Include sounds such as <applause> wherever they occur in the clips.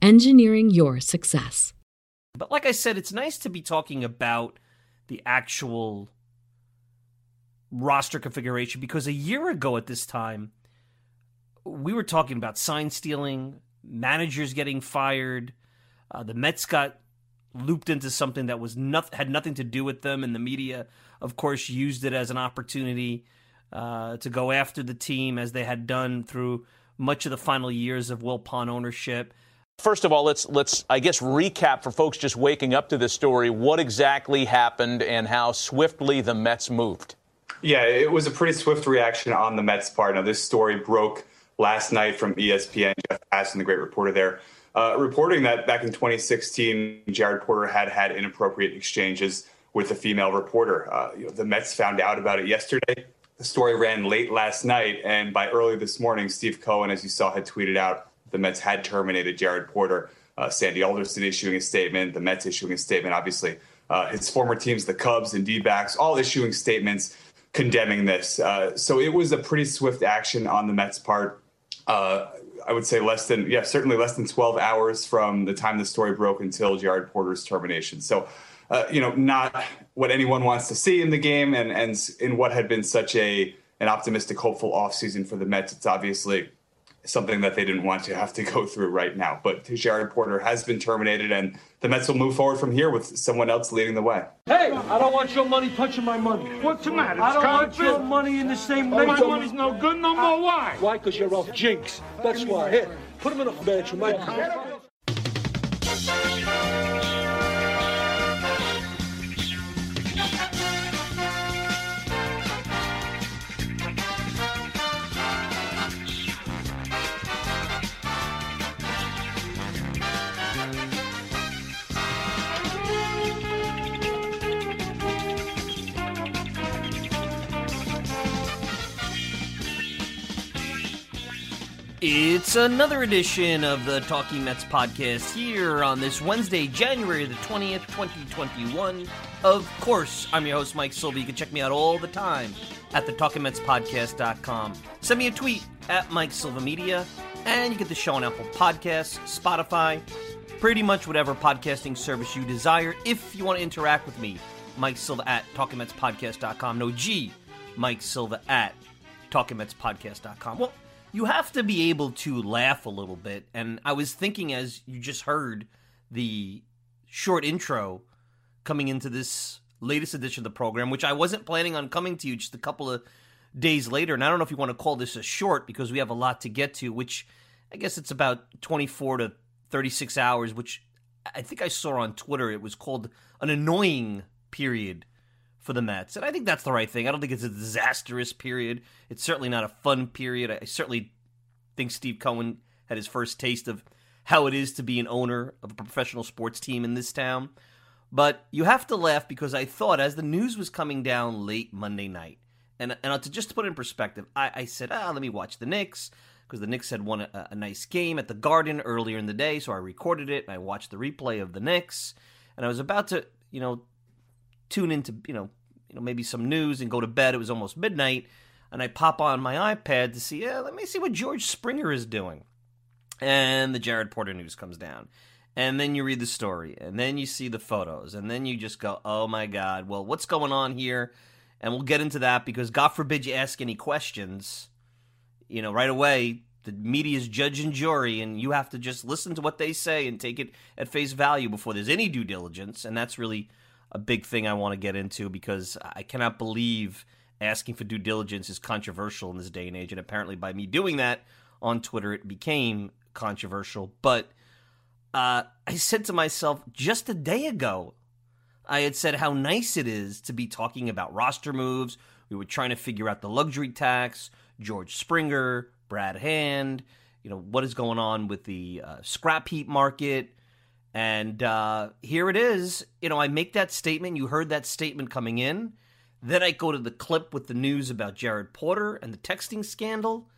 engineering your success. But like I said, it's nice to be talking about the actual roster configuration because a year ago at this time, we were talking about sign stealing, managers getting fired. Uh, the Mets got looped into something that was not, had nothing to do with them, and the media, of course, used it as an opportunity uh, to go after the team as they had done through much of the final years of Wilpon ownership. First of all, let's let's I guess recap for folks just waking up to this story what exactly happened and how swiftly the Mets moved. Yeah, it was a pretty swift reaction on the Mets' part. Now, this story broke last night from ESPN. Jeff Passan, the great reporter there, uh, reporting that back in 2016, Jared Porter had had inappropriate exchanges with a female reporter. Uh, you know, the Mets found out about it yesterday. The story ran late last night, and by early this morning, Steve Cohen, as you saw, had tweeted out the Mets had terminated Jared Porter. Uh, Sandy Alderson issuing a statement, the Mets issuing a statement, obviously. Uh, his former teams, the Cubs and D backs, all issuing statements condemning this. Uh, so it was a pretty swift action on the Mets' part. Uh, I would say less than, yeah, certainly less than 12 hours from the time the story broke until Jared Porter's termination. So, uh, you know, not what anyone wants to see in the game and, and in what had been such a an optimistic, hopeful offseason for the Mets. It's obviously something that they didn't want to have to go through right now. But Jared Porter has been terminated, and the Mets will move forward from here with someone else leading the way. Hey, I don't want your money touching my money. What's the matter? I don't want It's your money in the same Oh, my money's no good no more. Why? Why? Because you're off jinx. That's why. Here, put him in a bench, It's another edition of the Talking Mets podcast here on this Wednesday, January the 20th, 2021. Of course, I'm your host, Mike Silva. You can check me out all the time at the TalkingMetsPodcast.com. Send me a tweet at Mike Silva Media, and you get the show on Apple Podcasts, Spotify, pretty much whatever podcasting service you desire. If you want to interact with me, Mike Silva at TalkingMetsPodcast.com. No G, Mike Silva at TalkingMetsPodcast.com. Well, you have to be able to laugh a little bit. And I was thinking as you just heard the short intro coming into this latest edition of the program, which I wasn't planning on coming to you just a couple of days later. And I don't know if you want to call this a short because we have a lot to get to, which I guess it's about 24 to 36 hours, which I think I saw on Twitter. It was called an annoying period for the Mets. And I think that's the right thing. I don't think it's a disastrous period. It's certainly not a fun period. I certainly think Steve Cohen had his first taste of how it is to be an owner of a professional sports team in this town. But you have to laugh because I thought as the news was coming down late Monday night, and, and to just to put it in perspective, I, I said, ah, let me watch the Knicks because the Knicks had won a, a, nice game at the Garden earlier in the day, so I recorded it and I watched the replay of the Knicks, and I was about to, you know, tune into, you know, you know maybe some news and go to bed. It was almost midnight, and I pop on my iPad to see, yeah, let me see what George Springer is doing, and the Jared Porter news comes down. And then you read the story, and then you see the photos, and then you just go, oh my God, well, what's going on here? And we'll get into that because God forbid you ask any questions you know, right away, the media's judge and jury, and you have to just listen to what they say and take it at face value before there's any due diligence. And that's really a big thing I want to get into because I cannot believe asking for due diligence is controversial in this day and age. And apparently, by me doing that on Twitter, it became controversial. But uh, I said to myself just a day ago, I had said how nice it is to be talking about roster moves. We were trying to figure out the luxury tax. George Springer, Brad Hand, you know, what is going on with the uh, scrap heap market. And uh, here it is. You know, I make that statement. You heard that statement coming in. Then I go to the clip with the news about Jared Porter and the texting scandal.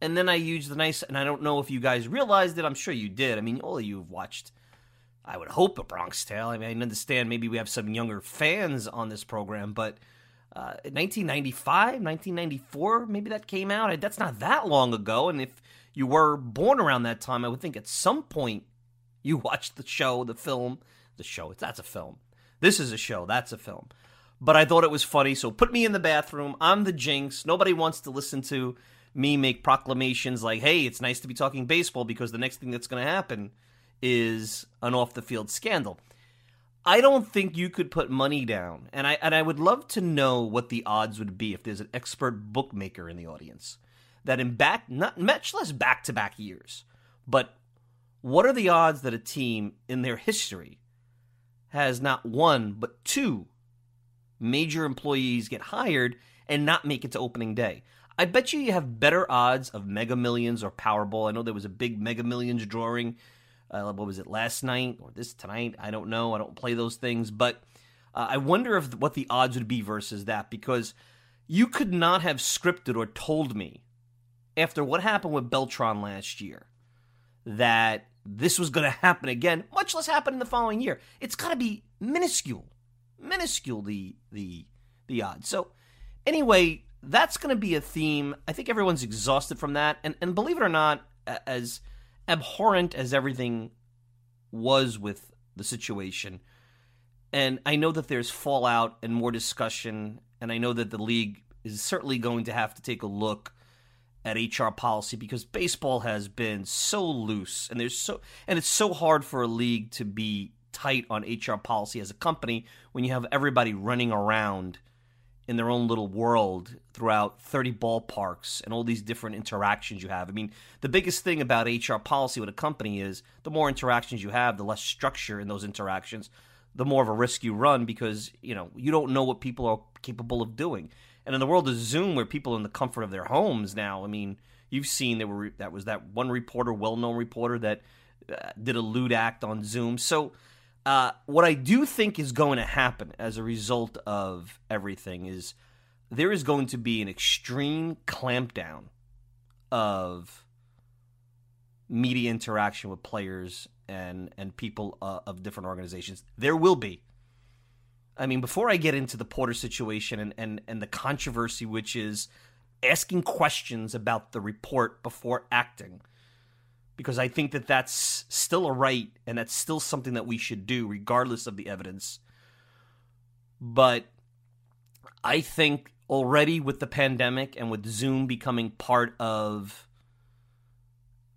And then I use the nice, and I don't know if you guys realized it. I'm sure you did. I mean, all of you have watched, I would hope, a Bronx Tale. I mean, I understand maybe we have some younger fans on this program, but 1995, uh, 1994, maybe that came out. That's not that long ago. And if you were born around that time, I would think at some point you watched the show, the film, the show. That's a film. This is a show. That's a film. But I thought it was funny, so put me in the bathroom. I'm the jinx. Nobody wants to listen to me make proclamations like, hey, it's nice to be talking baseball because the next thing that's going to happen is an off the field scandal. I don't think you could put money down, and I and I would love to know what the odds would be if there's an expert bookmaker in the audience that in back not much less back to back years, but what are the odds that a team in their history has not one but two major employees get hired and not make it to opening day? I bet you you have better odds of Mega Millions or Powerball. I know there was a big Mega Millions drawing uh, what was it last night or this tonight? I don't know. I don't play those things, but uh, I wonder if what the odds would be versus that because you could not have scripted or told me after what happened with Beltran last year that this was going to happen again, much less happen in the following year. It's got to be minuscule, minuscule the the the odds. So anyway, that's going to be a theme. I think everyone's exhausted from that, and and believe it or not, as abhorrent as everything was with the situation, and I know that there's fallout and more discussion, and I know that the league is certainly going to have to take a look at HR policy because baseball has been so loose and there's so and it's so hard for a league to be tight on HR policy as a company when you have everybody running around in their own little world throughout 30 ballparks and all these different interactions you have. I mean, the biggest thing about HR policy with a company is the more interactions you have, the less structure in those interactions, the more of a risk you run because, you know, you don't know what people are capable of doing. And in the world of Zoom where people are in the comfort of their homes now, I mean, you've seen there were that was that one reporter, well-known reporter that uh, did a lewd act on Zoom. So, uh, what I do think is going to happen as a result of everything is there is going to be an extreme clampdown of media interaction with players and and people uh, of different organizations. There will be. I mean, before I get into the Porter situation and, and, and the controversy, which is asking questions about the report before acting, because I think that that's still a right and that's still something that we should do regardless of the evidence. But I think already with the pandemic and with Zoom becoming part of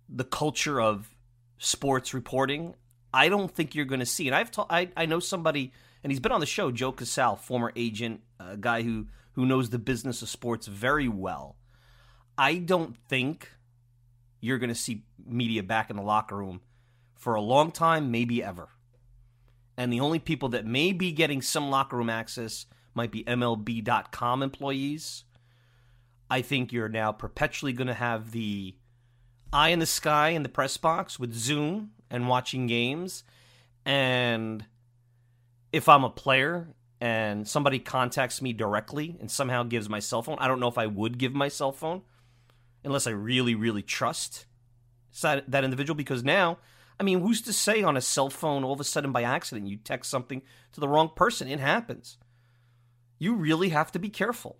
the culture of sports reporting, I don't think you're going to see. And I've ta- I, I know somebody, and he's been on the show, Joe Casal, former agent, a guy who who knows the business of sports very well. I don't think you're going to see media back in the locker room for a long time, maybe ever. And the only people that may be getting some locker room access might be MLB.com employees. I think you're now perpetually going to have the eye in the sky in the press box with Zoom and watching games. And if I'm a player and somebody contacts me directly and somehow gives my cell phone, I don't know if I would give my cell phone unless I really, really trust that individual because now, I mean, who's to say on a cell phone all of a sudden by accident you text something to the wrong person? It happens. You really have to be careful.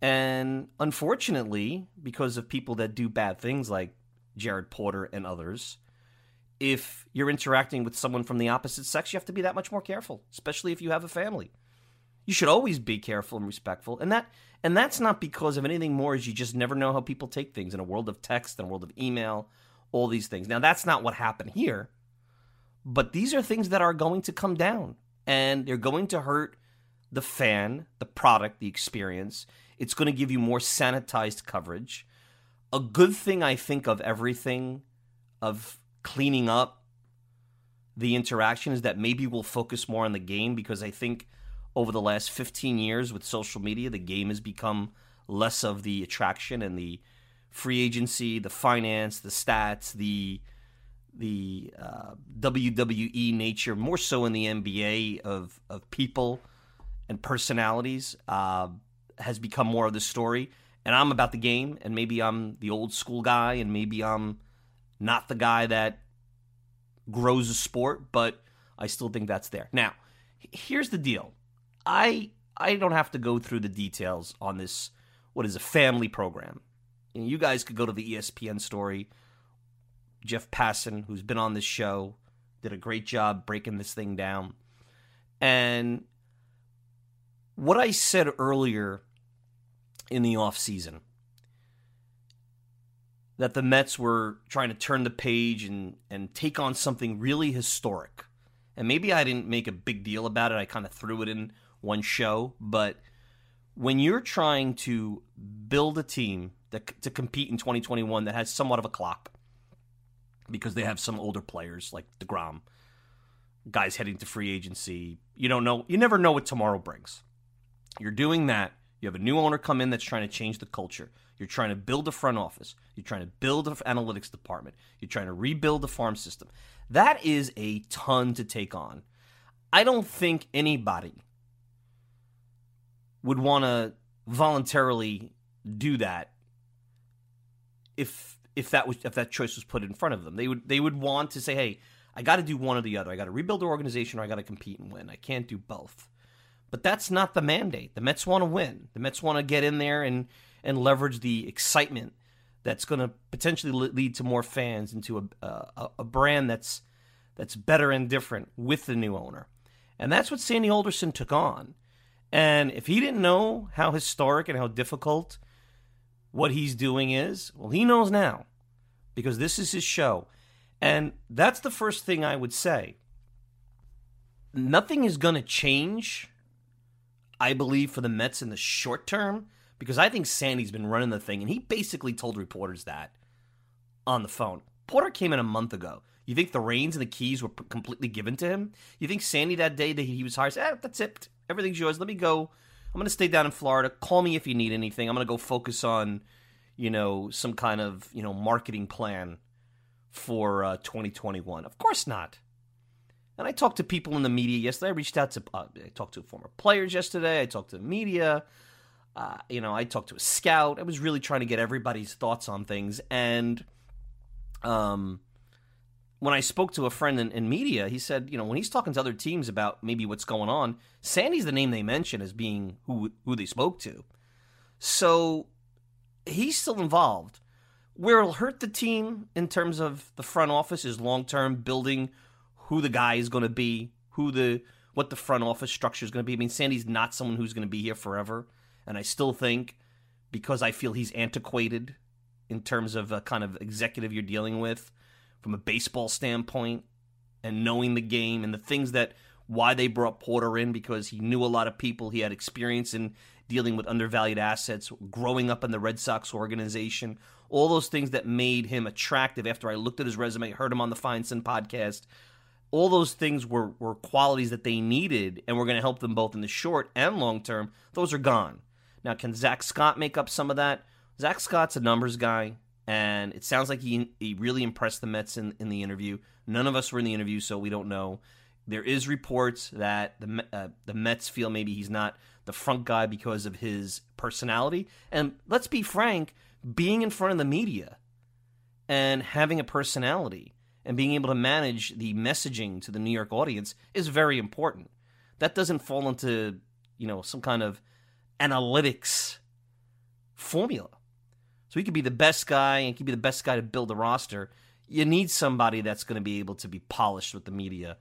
And unfortunately, because of people that do bad things like Jared Porter and others, if you're interacting with someone from the opposite sex, you have to be that much more careful, especially if you have a family. You should always be careful and respectful. And that and that's not because of anything more as you just never know how people take things in a world of text and a world of email, all these things. Now that's not what happened here. But these are things that are going to come down and they're going to hurt the fan, the product, the experience. It's going to give you more sanitized coverage. A good thing I think of everything of cleaning up the interaction is that maybe we'll focus more on the game because I think over the last 15 years with social media, the game has become less of the attraction and the free agency, the finance, the stats, the the uh, WWE nature, more so in the NBA of of people and personalities, uh, has become more of the story. And I'm about the game, and maybe I'm the old school guy, and maybe I'm not the guy that grows a sport, but I still think that's there. Now, here's the deal. I I don't have to go through the details on this what is a family program. You guys could go to the ESPN story. Jeff Passan, who's been on this show, did a great job breaking this thing down. And what I said earlier in the offseason that the Mets were trying to turn the page and, and take on something really historic. And maybe I didn't make a big deal about it. I kind of threw it in one show. But when you're trying to build a team that, to compete in 2021 that has somewhat of a clock, because they have some older players like DeGrom, guys heading to free agency, you don't know, you never know what tomorrow brings. You're doing that. You have a new owner come in that's trying to change the culture. You're trying to build a front office. You're trying to build an analytics department. You're trying to rebuild the farm system. That is a ton to take on. I don't think anybody would want to voluntarily do that if if that was if that choice was put in front of them. They would they would want to say, "Hey, I got to do one or the other. I got to rebuild the organization or I got to compete and win. I can't do both." But that's not the mandate. The Mets want to win. The Mets want to get in there and and leverage the excitement that's going to potentially lead to more fans into a, a, a brand that's that's better and different with the new owner. And that's what Sandy Alderson took on. And if he didn't know how historic and how difficult what he's doing is, well, he knows now because this is his show. And that's the first thing I would say. Nothing is going to change, I believe, for the Mets in the short term because I think Sandy's been running the thing, and he basically told reporters that on the phone. Porter came in a month ago. You think the reins and the keys were completely given to him? You think Sandy that day that he was hired said, eh, that's it. Everything's yours. Let me go. I'm going to stay down in Florida. Call me if you need anything. I'm going to go focus on, you know, some kind of, you know, marketing plan for uh, 2021. Of course not. And I talked to people in the media yesterday. I reached out to, uh, I talked to former players yesterday. I talked to the media. Uh, you know, I talked to a scout. I was really trying to get everybody's thoughts on things. And um, when I spoke to a friend in, in, media, he said, you know, when he's talking to other teams about maybe what's going on, Sandy's the name they mention as being who who they spoke to. So he's still involved. Where it'll hurt the team in terms of the front office is long term building who the guy is going to be, who the what the front office structure is going to be. I mean, Sandy's not someone who's going to be here forever. And I still think, because I feel he's antiquated in terms of a kind of executive you're dealing with from a baseball standpoint and knowing the game and the things that why they brought Porter in because he knew a lot of people. He had experience in dealing with undervalued assets, growing up in the Red Sox organization, all those things that made him attractive after I looked at his resume, heard him on the Feinstein podcast. all those things were, were qualities that they needed and were going to help them both in the short and long term. Those are gone. Now, can Zach Scott make up some of that? Zach Scott's a numbers guy, and it sounds like he, he really impressed the Mets in, in the interview. None of us were in the interview, so we don't know. There is reports that the uh, the Mets feel maybe he's not the front guy because of his personality. And let's be frank, being in front of the media and having a personality and being able to manage the messaging to the New York audience is very important. That doesn't fall into, you know, some kind of analytics formula. So he could be the best guy and he could be the best guy to build a roster. You need somebody that's going to be able to be polished with the media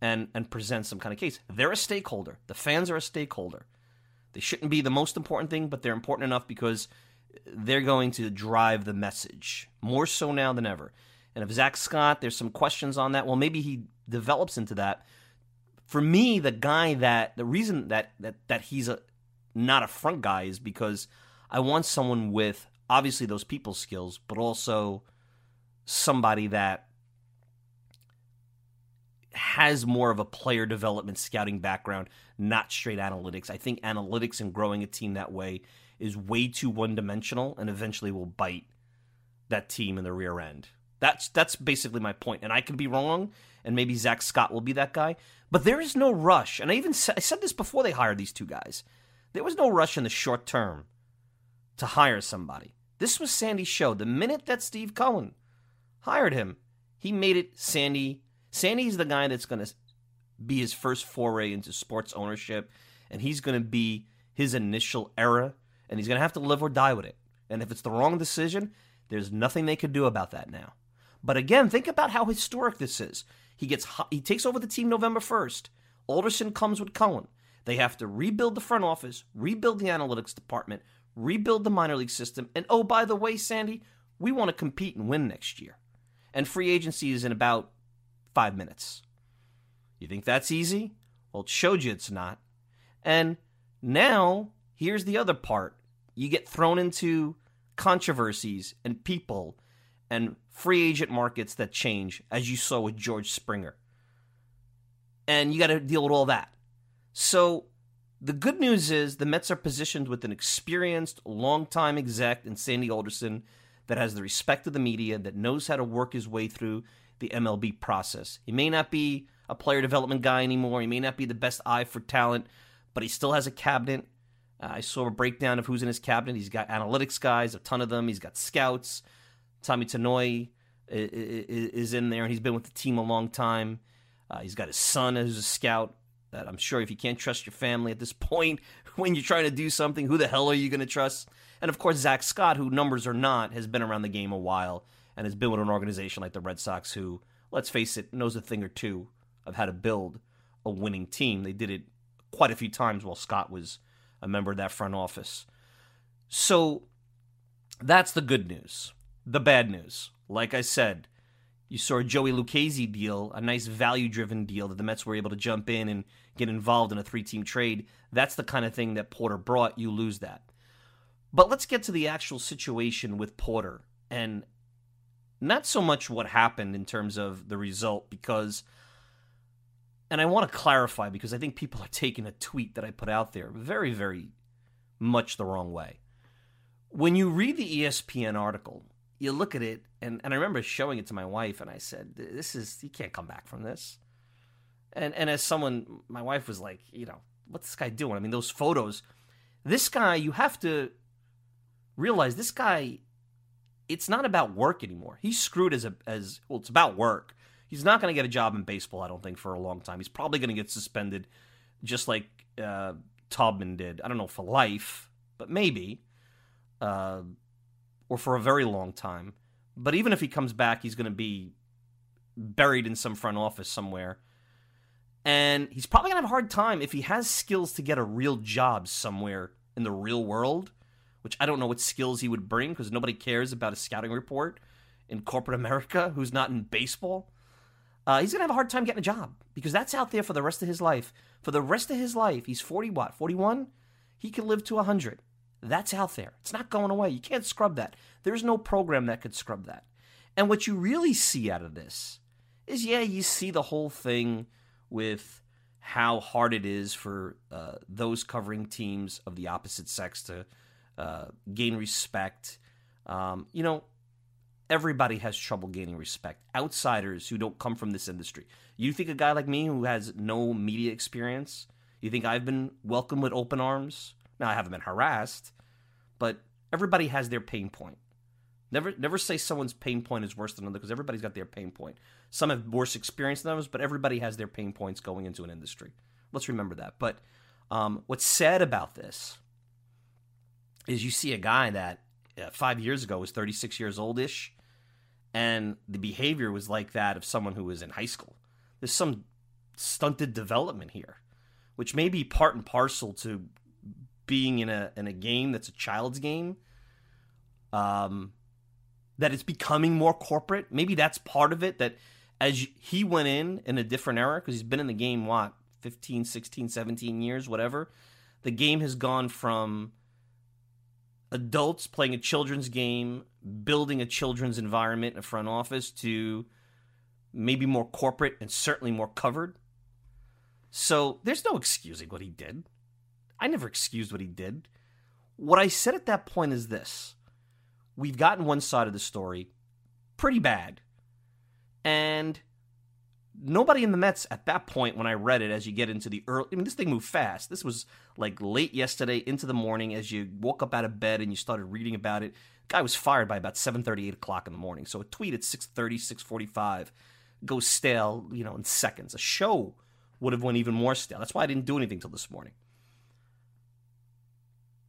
and and present some kind of case. They're a stakeholder. The fans are a stakeholder. They shouldn't be the most important thing, but they're important enough because they're going to drive the message more so now than ever. And if Zach Scott, there's some questions on that. Well, maybe he develops into that. For me, the guy that the reason that that that he's a not a front guy is because I want someone with obviously those people skills, but also somebody that has more of a player development scouting background, not straight analytics. I think analytics and growing a team that way is way too one dimensional and eventually will bite that team in the rear end. That's that's basically my point, and I could be wrong, and maybe Zach Scott will be that guy. But there is no rush, and I even said, I said this before they hired these two guys. There was no rush in the short term to hire somebody. This was Sandy's show. The minute that Steve Cohen hired him, he made it Sandy. Sandy's the guy that's going to be his first foray into sports ownership, and he's going to be his initial era, and he's going to have to live or die with it. And if it's the wrong decision, there's nothing they could do about that now. But again, think about how historic this is. He gets he takes over the team November 1st. Alderson comes with Cohen. They have to rebuild the front office, rebuild the analytics department, rebuild the minor league system, and oh by the way, Sandy, we want to compete and win next year. And free agency is in about 5 minutes. You think that's easy? Well, it showed you it's not. And now, here's the other part. You get thrown into controversies and people and free agent markets that change, as you saw with George Springer. And you got to deal with all that. So the good news is the Mets are positioned with an experienced, long-time exec in Sandy Alderson that has the respect of the media, that knows how to work his way through the MLB process. He may not be a player development guy anymore. He may not be the best eye for talent, but he still has a cabinet. Uh, I saw a breakdown of who's in his cabinet. He's got analytics guys, a ton of them. He's got scouts. Tommy Tanoy is in there, and he's been with the team a long time. Uh, he's got his son as a scout. That I'm sure if you can't trust your family at this point <laughs> when you're trying to do something, who the hell are you going to trust? And of course, Zach Scott, who numbers or not, has been around the game a while and has been with an organization like the Red Sox, who, let's face it, knows a thing or two of how to build a winning team. They did it quite a few times while Scott was a member of that front office. So that's the good news. The bad news, like I said, you saw a Joey Lucchesi deal, a nice value driven deal that the Mets were able to jump in and get involved in a three team trade. That's the kind of thing that Porter brought. You lose that. But let's get to the actual situation with Porter and not so much what happened in terms of the result, because, and I want to clarify because I think people are taking a tweet that I put out there very, very much the wrong way. When you read the ESPN article, you look at it, and, and I remember showing it to my wife, and I said, "This is you can't come back from this." And and as someone, my wife was like, you know, what's this guy doing? I mean, those photos. This guy, you have to realize this guy. It's not about work anymore. He's screwed as a as well. It's about work. He's not going to get a job in baseball. I don't think for a long time. He's probably going to get suspended, just like uh, Taubman did. I don't know for life, but maybe. Uh, or for a very long time. But even if he comes back, he's going to be buried in some front office somewhere. And he's probably going to have a hard time if he has skills to get a real job somewhere in the real world, which I don't know what skills he would bring because nobody cares about a scouting report in corporate America who's not in baseball. Uh, he's going to have a hard time getting a job because that's out there for the rest of his life. For the rest of his life, he's 40 what? 41? He can live to 100. That's out there. It's not going away. You can't scrub that. There's no program that could scrub that. And what you really see out of this is yeah, you see the whole thing with how hard it is for uh, those covering teams of the opposite sex to uh, gain respect. Um, you know, everybody has trouble gaining respect. Outsiders who don't come from this industry. You think a guy like me who has no media experience, you think I've been welcomed with open arms? Now I haven't been harassed, but everybody has their pain point. Never, never say someone's pain point is worse than another because everybody's got their pain point. Some have worse experience than others, but everybody has their pain points going into an industry. Let's remember that. But um, what's sad about this is you see a guy that uh, five years ago was 36 years oldish, and the behavior was like that of someone who was in high school. There's some stunted development here, which may be part and parcel to being in a in a game that's a child's game. Um, that it's becoming more corporate. Maybe that's part of it. That as he went in in a different era, because he's been in the game, what, 15, 16, 17 years, whatever. The game has gone from adults playing a children's game, building a children's environment in a front office to maybe more corporate and certainly more covered. So there's no excusing what he did. I never excused what he did. What I said at that point is this we've gotten one side of the story pretty bad. And nobody in the Mets at that point, when I read it, as you get into the early, I mean, this thing moved fast. This was like late yesterday into the morning as you woke up out of bed and you started reading about it. Guy was fired by about 7:30, 8 o'clock in the morning. So a tweet at 6:30, 6:45 goes stale, you know, in seconds. A show would have went even more stale. That's why I didn't do anything till this morning.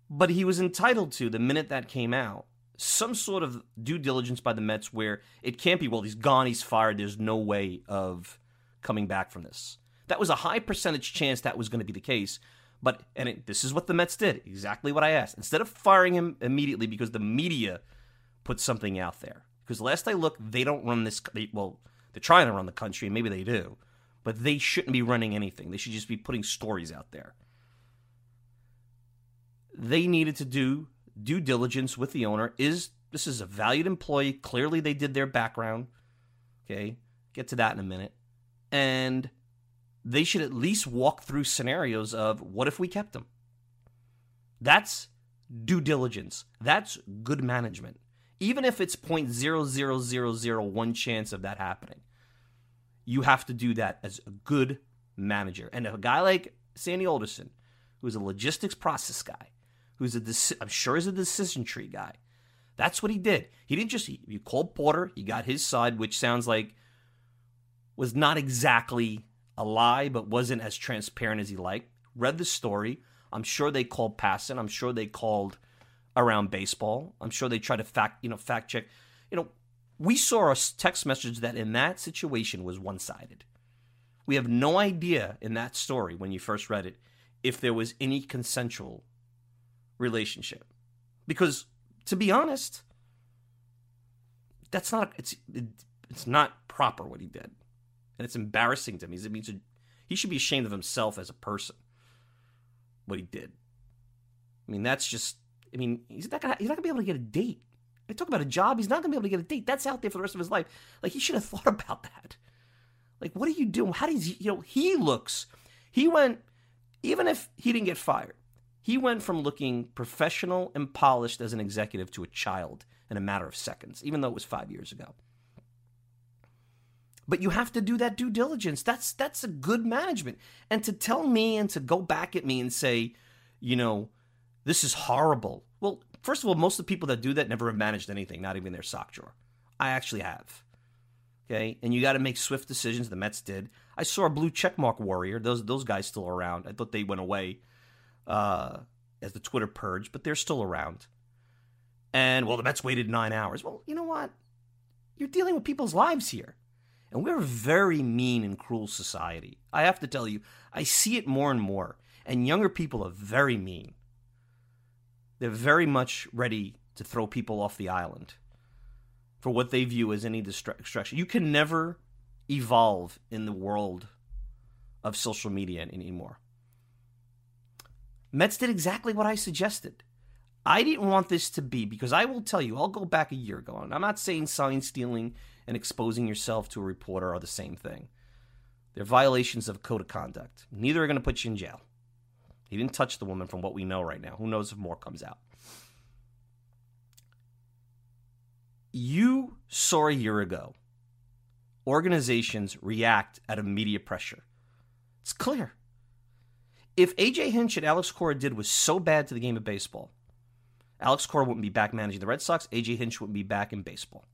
But he was entitled to the minute that came out some sort of due diligence by the Mets where it can't be, well, he's gone, he's fired, there's no way of coming back from this. That was a high percentage chance that was going to be the case. But, and it, this is what the Mets did, exactly what I asked. Instead of firing him immediately because the media put something out there, because last I looked, they don't run this, they, well, they're trying to run the country, and maybe they do, but they shouldn't be running anything. They should just be putting stories out there. They needed to do due diligence with the owner. Is this is a valued employee? Clearly, they did their background. Okay, get to that in a minute. And they should at least walk through scenarios of what if we kept them. That's due diligence. That's good management. Even if it's 0.00001 chance of that happening, you have to do that as a good manager. And a guy like Sandy Alderson, who's a logistics process guy, who's a deci- I'm sure is a decision tree guy. That's what he did. He didn't just he called Porter. He got his side, which sounds like was not exactly a lie, but wasn't as transparent as he liked. Read the story. I'm sure they called Passan. I'm sure they called around baseball. I'm sure they tried to fact you know fact check. You know, we saw a text message that in that situation was one sided. We have no idea in that story when you first read it if there was any consensual relationship. Because to be honest, that's not it's it, it's not proper what he did. And it's embarrassing to me. It means he should be ashamed of himself as a person. What he did. I mean, that's just I mean, he's not gonna he's not gonna be able to get a date. I talk about a job, he's not gonna be able to get a date. That's out there for the rest of his life. Like he should have <laughs> thought about that. Like, what are you doing? How does he, you know, he looks, he went, even if he didn't get fired, he went from looking professional and polished as an executive to a child in a matter of seconds, even though it was five years ago. But you have to do that due diligence. That's that's a good management. And to tell me and to go back at me and say, you know, this is horrible. Well, first of all, most of the people that do that never have managed anything, not even their sock drawer. I actually have. Okay, and you got to make swift decisions. The Mets did. I saw a blue checkmark warrior. Those those guys still around. I thought they went away uh, as the Twitter purge, but they're still around. And well, the Mets waited nine hours. Well, you know what? You're dealing with people's lives here. And we're a very mean and cruel society. I have to tell you, I see it more and more. And younger people are very mean. They're very much ready to throw people off the island for what they view as any distraction. You can never evolve in the world of social media anymore. Mets did exactly what I suggested. I didn't want this to be because I will tell you, I'll go back a year ago, and I'm not saying sign stealing and exposing yourself to a reporter are the same thing. They're violations of code of conduct. Neither are going to put you in jail. He didn't touch the woman from what we know right now. Who knows if more comes out? You saw a year ago organizations react of media pressure. It's clear. If AJ Hinch and Alex Cora did was so bad to the game of baseball, Alex Cora wouldn't be back managing the Red Sox. AJ Hinch wouldn't be back in baseball.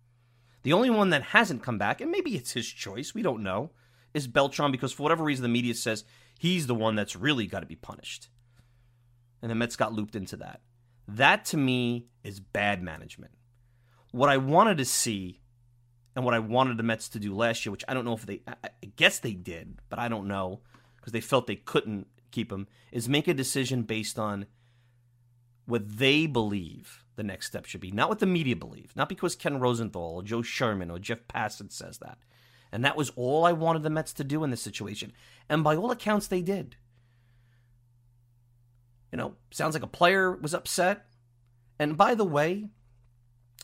The only one that hasn't come back, and maybe it's his choice, we don't know, is Beltran because for whatever reason the media says he's the one that's really got to be punished. And the Mets got looped into that. That to me is bad management. What I wanted to see and what I wanted the Mets to do last year, which I don't know if they, I guess they did, but I don't know because they felt they couldn't keep him, is make a decision based on what they believe the next step should be, not what the media believe, not because Ken Rosenthal or Joel Sherman or Jeff Passan says that. And that was all I wanted the Mets to do in this situation. And by all accounts, they did. You know, sounds like a player was upset. And by the way,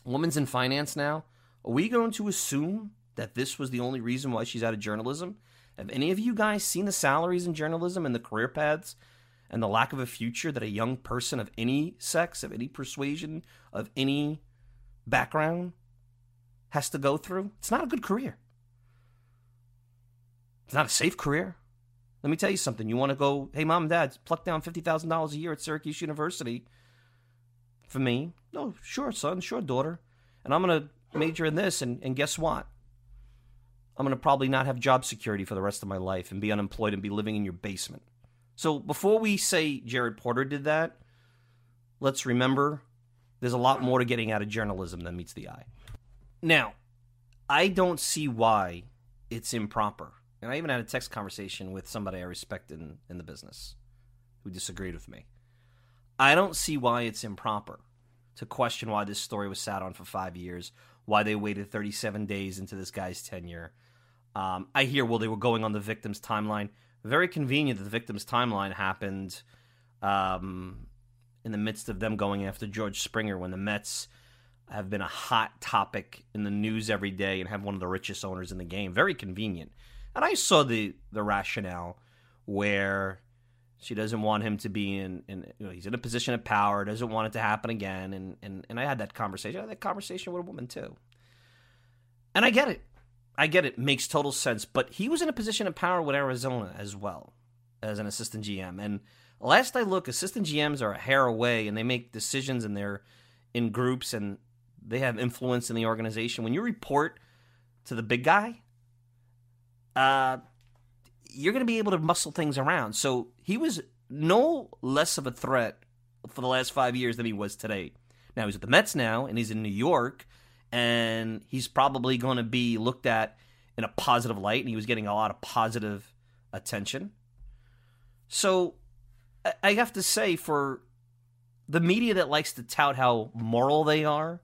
woman's in finance now. Are we going to assume that this was the only reason why she's out of journalism? Have any of you guys seen the salaries in journalism and the career paths and the lack of a future that a young person of any sex, of any persuasion, of any background has to go through? It's not a good career. It's not a safe career. Let me tell you something. You want to go, hey, mom and dad, pluck down $50,000 a year at Syracuse University for me? No, sure, son, sure, daughter. And I'm going to major in this, and, and guess what? I'm going to probably not have job security for the rest of my life and be unemployed and be living in your basement. So before we say Jared Porter did that, let's remember there's a lot more to getting out of journalism than meets the eye. Now, I don't see why it's improper. And I even had a text conversation with somebody I respect in, in the business who disagreed with me. I don't see why it's improper to question why this story was sat on for five years why they waited 37 days into this guy's tenure. Um, I hear, well, they were going on the victim's timeline. Very convenient that the victim's timeline happened um, in the midst of them going after George Springer when the Mets have been a hot topic in the news every day and have one of the richest owners in the game. Very convenient. And I saw the the rationale where she doesn't want him to be in, in you know, he's in a position of power, doesn't want it to happen again. And, and, and I had that conversation. I had that conversation with a woman too. And I get it. I get it. Makes total sense. But he was in a position of power with Arizona as well as an assistant GM. And last I look, assistant GMs are a hair away and they make decisions and they're in groups and they have influence in the organization. When you report to the big guy, uh, you're going to be able to muscle things around. So he was no less of a threat for the last five years than he was today. Now he's at the Mets now, and he's in New York, and he's probably going to be looked at in a positive light, and he was getting a lot of positive attention. So I have to say, for the media that likes to tout how moral they are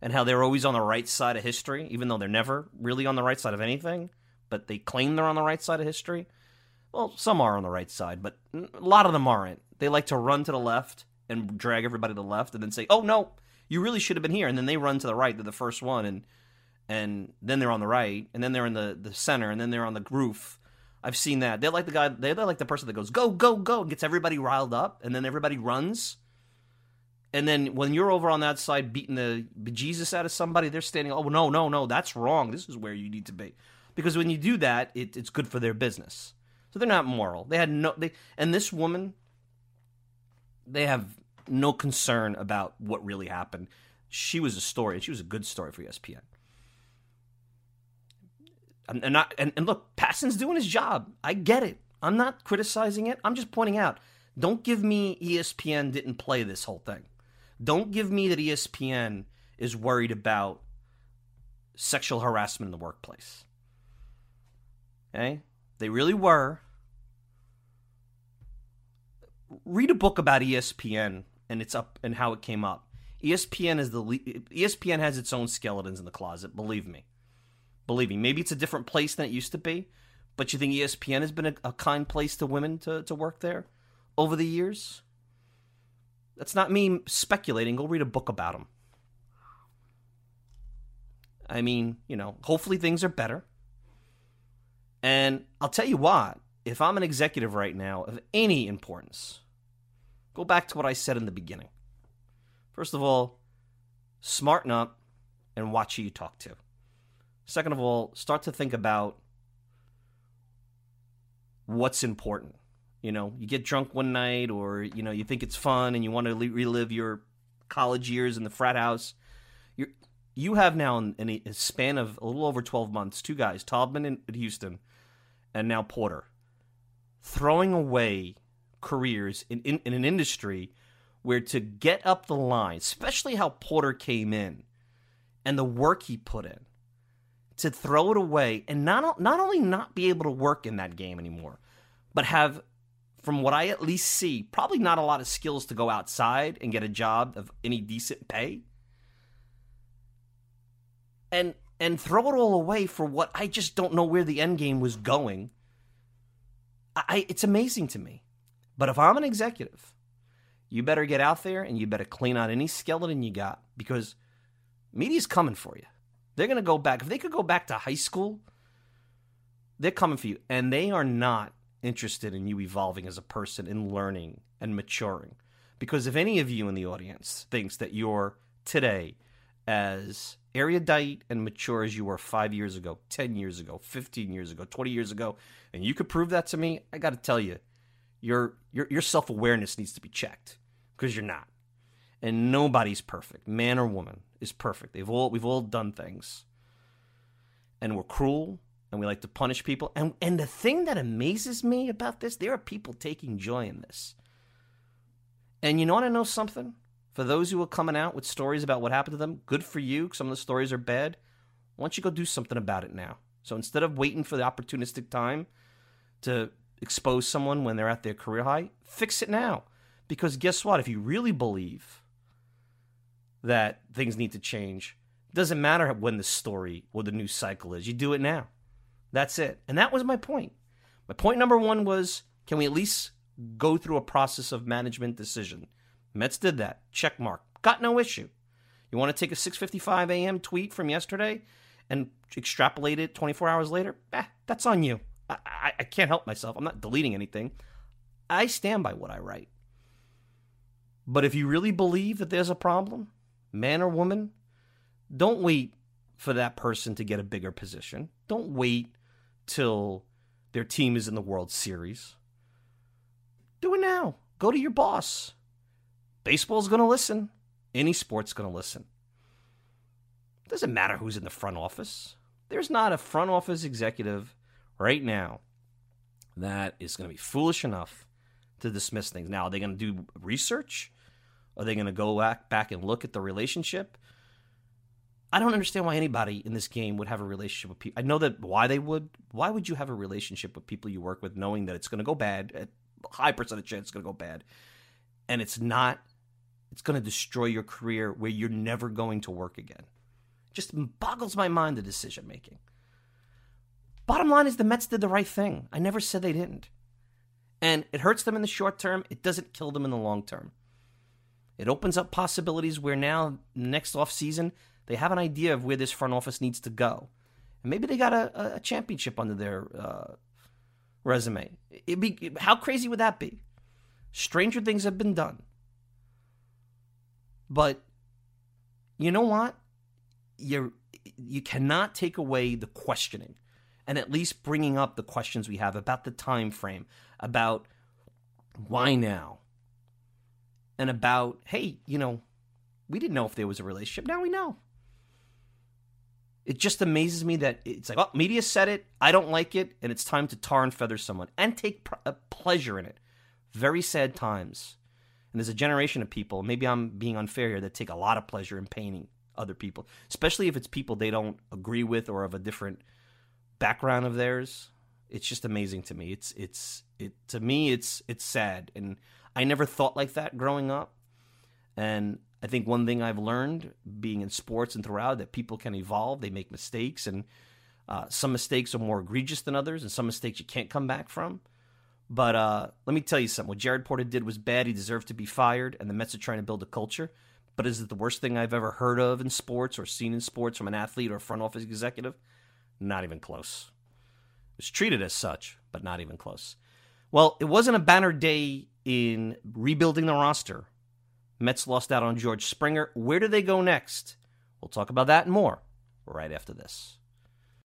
and how they're always on the right side of history, even though they're never really on the right side of anything, but they claim they're on the right side of history. Well, some are on the right side, but a lot of them aren't. They like to run to the left and drag everybody to the left and then say, "Oh no, you really should have been here." And then they run to the right, they're the first one and and then they're on the right, and then they're in the, the center, and then they're on the roof. I've seen that. They're like the guy. They're like the person that goes go go go and gets everybody riled up, and then everybody runs. And then when you're over on that side beating the Jesus out of somebody, they're standing. Oh no no no, that's wrong. This is where you need to be because when you do that, it, it's good for their business. So they're not moral. They had no they and this woman they have no concern about what really happened. She was a story, and she was a good story for ESPN. And, not and, and look, Passan's doing his job. I get it. I'm not criticizing it. I'm just pointing out. Don't give me ESPN didn't play this whole thing. Don't give me that ESPN is worried about sexual harassment in the workplace. Okay? They really were. Read a book about ESPN and it's up and how it came up. ESPN is the ESPN has its own skeletons in the closet, believe me. Believe me. Maybe it's a different place than it used to be, but you think ESPN has been a, a kind place to women to, to work there over the years? That's not me speculating. Go read a book about them. I mean, you know, hopefully things are better. And I'll tell you what, if I'm an executive right now of any importance, go back to what I said in the beginning. First of all, smarten up and watch who you talk to. Second of all, start to think about what's important. You know, you get drunk one night or, you know, you think it's fun and you want to relive your college years in the frat house. You're, you have now, in a span of a little over 12 months, two guys, Taubman in Houston and now Porter, throwing away careers in, in, in an industry where to get up the line, especially how Porter came in and the work he put in, to throw it away and not, not only not be able to work in that game anymore, but have, from what I at least see, probably not a lot of skills to go outside and get a job of any decent pay. And and throw it all away for what I just don't know where the end game was going. I, it's amazing to me. But if I'm an executive, you better get out there and you better clean out any skeleton you got because media's coming for you. They're going to go back. If they could go back to high school, they're coming for you. And they are not interested in you evolving as a person and learning and maturing. Because if any of you in the audience thinks that you're today as erudite and mature as you were five years ago, 10 years ago, 15 years ago, 20 years ago, and you could prove that to me, I got to tell you, your, your, your self awareness needs to be checked because you're not. And nobody's perfect, man or woman is perfect. They've all, we've all done things. And we're cruel and we like to punish people. And, and the thing that amazes me about this, there are people taking joy in this. And you know what I know something? For those who are coming out with stories about what happened to them, good for you. Some of the stories are bad. Why don't you go do something about it now? So instead of waiting for the opportunistic time to expose someone when they're at their career high, fix it now. Because guess what? If you really believe that things need to change, it doesn't matter when the story or the news cycle is. You do it now. That's it. And that was my point. My point number one was can we at least go through a process of management decision? Mets did that. Check mark. Got no issue. You want to take a 6:55 a.m. tweet from yesterday and extrapolate it 24 hours later? Eh, that's on you. I, I, can't help myself. I'm not deleting anything. I stand by what I write. But if you really believe that there's a problem, man or woman, don't wait for that person to get a bigger position. Don't wait till their team is in the World Series. Do it now. Go to your boss. Baseball's going to listen. Any sport's going to listen. It doesn't matter who's in the front office. There's not a front office executive right now that is going to be foolish enough to dismiss things. Now, are they going to do research? Are they going to go back, back and look at the relationship? I don't understand why anybody in this game would have a relationship with people. I know that why they would. Why would you have a relationship with people you work with knowing that it's going to go bad? At high percentage chance it's going to go bad, and it's not it's going to destroy your career where you're never going to work again. Just boggles my mind the decision making. Bottom line is the Mets did the right thing. I never said they didn't. And it hurts them in the short term, it doesn't kill them in the long term. It opens up possibilities where now, next off season, they have an idea of where this front office needs to go. And maybe they got a, a championship under their uh, resume. It'd be, how crazy would that be? Stranger things have been done. But you know what? You you cannot take away the questioning and at least bringing up the questions we have about the time frame, about why now? And about, hey, you know, we didn't know if there was a relationship. Now we know. It just amazes me that it's like, oh, media said it. I don't like it. And it's time to tar and feather someone and take pr- uh, pleasure in it. Very sad times. And there's a generation of people, maybe I'm being unfair here, that take a lot of pleasure in painting other people, especially if it's people they don't agree with or of a different background of theirs. It's just amazing to me. It's it's it to me it's it's sad and I never thought like that growing up. And I think one thing I've learned being in sports and throughout that people can evolve, they make mistakes and uh, some mistakes are more egregious than others and some mistakes you can't come back from. But uh, let me tell you something. What Jared Porter did was bad. He deserved to be fired, and the Mets are trying to build a culture. But is it the worst thing I've ever heard of in sports or seen in sports from an athlete or front office executive? Not even close. It was treated as such, but not even close. Well, it wasn't a banner day in rebuilding the roster. Mets lost out on George Springer. Where do they go next? We'll talk about that and more right after this.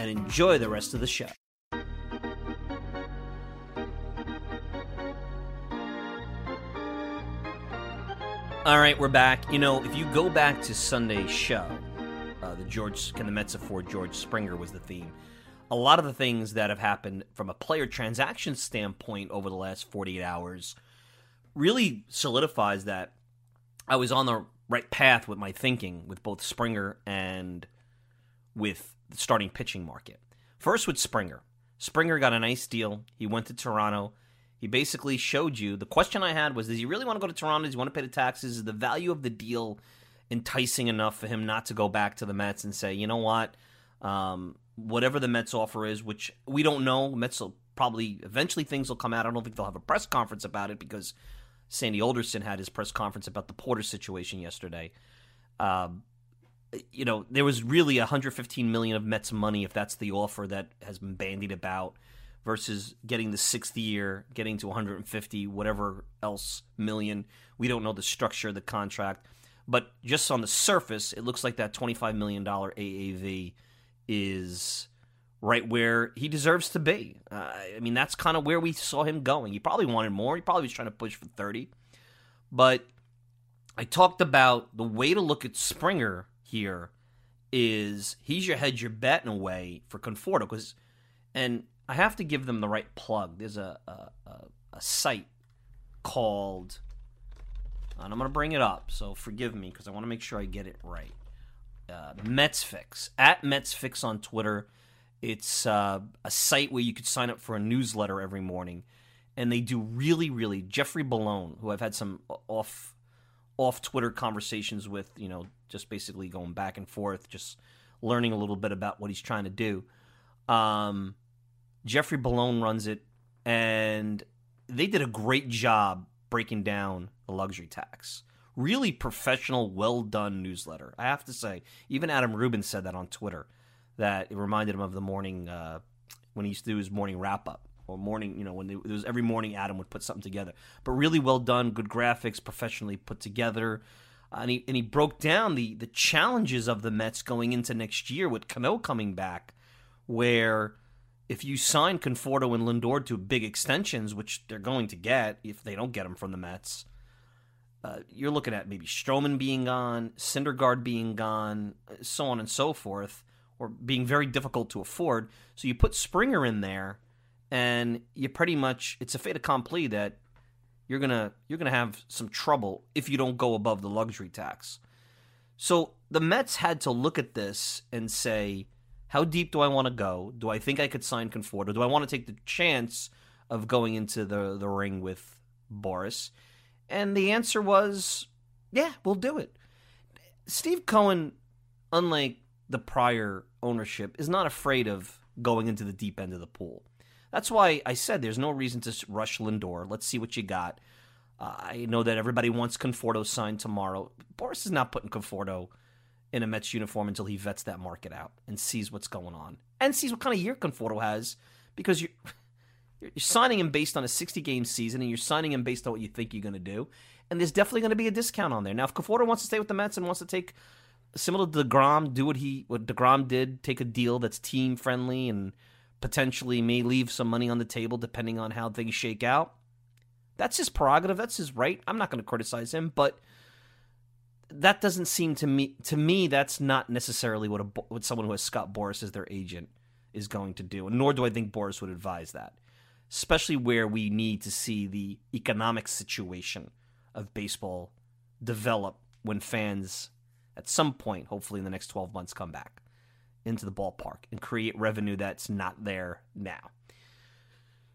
and enjoy the rest of the show. All right, we're back. You know, if you go back to Sunday's show, uh, the George can the Mets afford George Springer was the theme. A lot of the things that have happened from a player transaction standpoint over the last 48 hours really solidifies that I was on the right path with my thinking with both Springer and with the starting pitching market. First with Springer. Springer got a nice deal. He went to Toronto. He basically showed you the question I had was does he really want to go to Toronto? Does he want to pay the taxes? Is the value of the deal enticing enough for him not to go back to the Mets and say, you know what? Um, whatever the Mets offer is, which we don't know, Mets will probably eventually things will come out. I don't think they'll have a press conference about it because Sandy Alderson had his press conference about the Porter situation yesterday. Um, you know, there was really 115 million of Mets money if that's the offer that has been bandied about versus getting the sixth year, getting to 150, whatever else million. We don't know the structure of the contract, but just on the surface, it looks like that 25 million dollar AAV is right where he deserves to be. Uh, I mean, that's kind of where we saw him going. He probably wanted more. He probably was trying to push for 30, but I talked about the way to look at Springer here is he's your hedge your bet in a way for Conforto because, and I have to give them the right plug. There's a a, a, a site called, and I'm gonna bring it up. So forgive me because I want to make sure I get it right. Uh, Mets Fix at Mets Fix on Twitter. It's uh, a site where you could sign up for a newsletter every morning, and they do really, really Jeffrey Bellone, who I've had some off off Twitter conversations with, you know, just basically going back and forth, just learning a little bit about what he's trying to do. Um, Jeffrey Bellone runs it, and they did a great job breaking down the luxury tax. Really professional, well done newsletter. I have to say, even Adam Rubin said that on Twitter, that it reminded him of the morning uh, when he used to do his morning wrap up or morning, you know, when they, it was every morning Adam would put something together. But really well done, good graphics, professionally put together. Uh, and he and he broke down the the challenges of the Mets going into next year with Cano coming back, where if you sign Conforto and Lindor to big extensions, which they're going to get if they don't get them from the Mets, uh, you're looking at maybe Stroman being gone, Syndergaard being gone, so on and so forth, or being very difficult to afford. So you put Springer in there and you pretty much it's a fait accompli that you're gonna you're gonna have some trouble if you don't go above the luxury tax. So the Mets had to look at this and say, how deep do I want to go? Do I think I could sign Conforto? Do I want to take the chance of going into the the ring with Boras? And the answer was, yeah, we'll do it. Steve Cohen, unlike the prior ownership, is not afraid of going into the deep end of the pool. That's why I said there's no reason to rush Lindor. Let's see what you got. Uh, I know that everybody wants Conforto signed tomorrow. Boras is not putting Conforto in a Mets uniform until he vets that market out and sees what's going on and sees what kind of year Conforto has because you're, you're signing him based on a 60 game season and you're signing him based on what you think you're going to do. And there's definitely going to be a discount on there. Now, if Conforto wants to stay with the Mets and wants to take similar to DeGrom, do what he what DeGrom did, take a deal that's team friendly and potentially may leave some money on the table depending on how things shake out. That's his prerogative. That's his right. I'm not going to criticize him, but that doesn't seem to me to me that's not necessarily what a what someone who has Scott Boras as their agent is going to do. And nor do I think Boras would advise that. Especially where we need to see the economic situation of baseball develop when fans at some point, hopefully in the next 12 months, come back into the ballpark and create revenue that's not there now.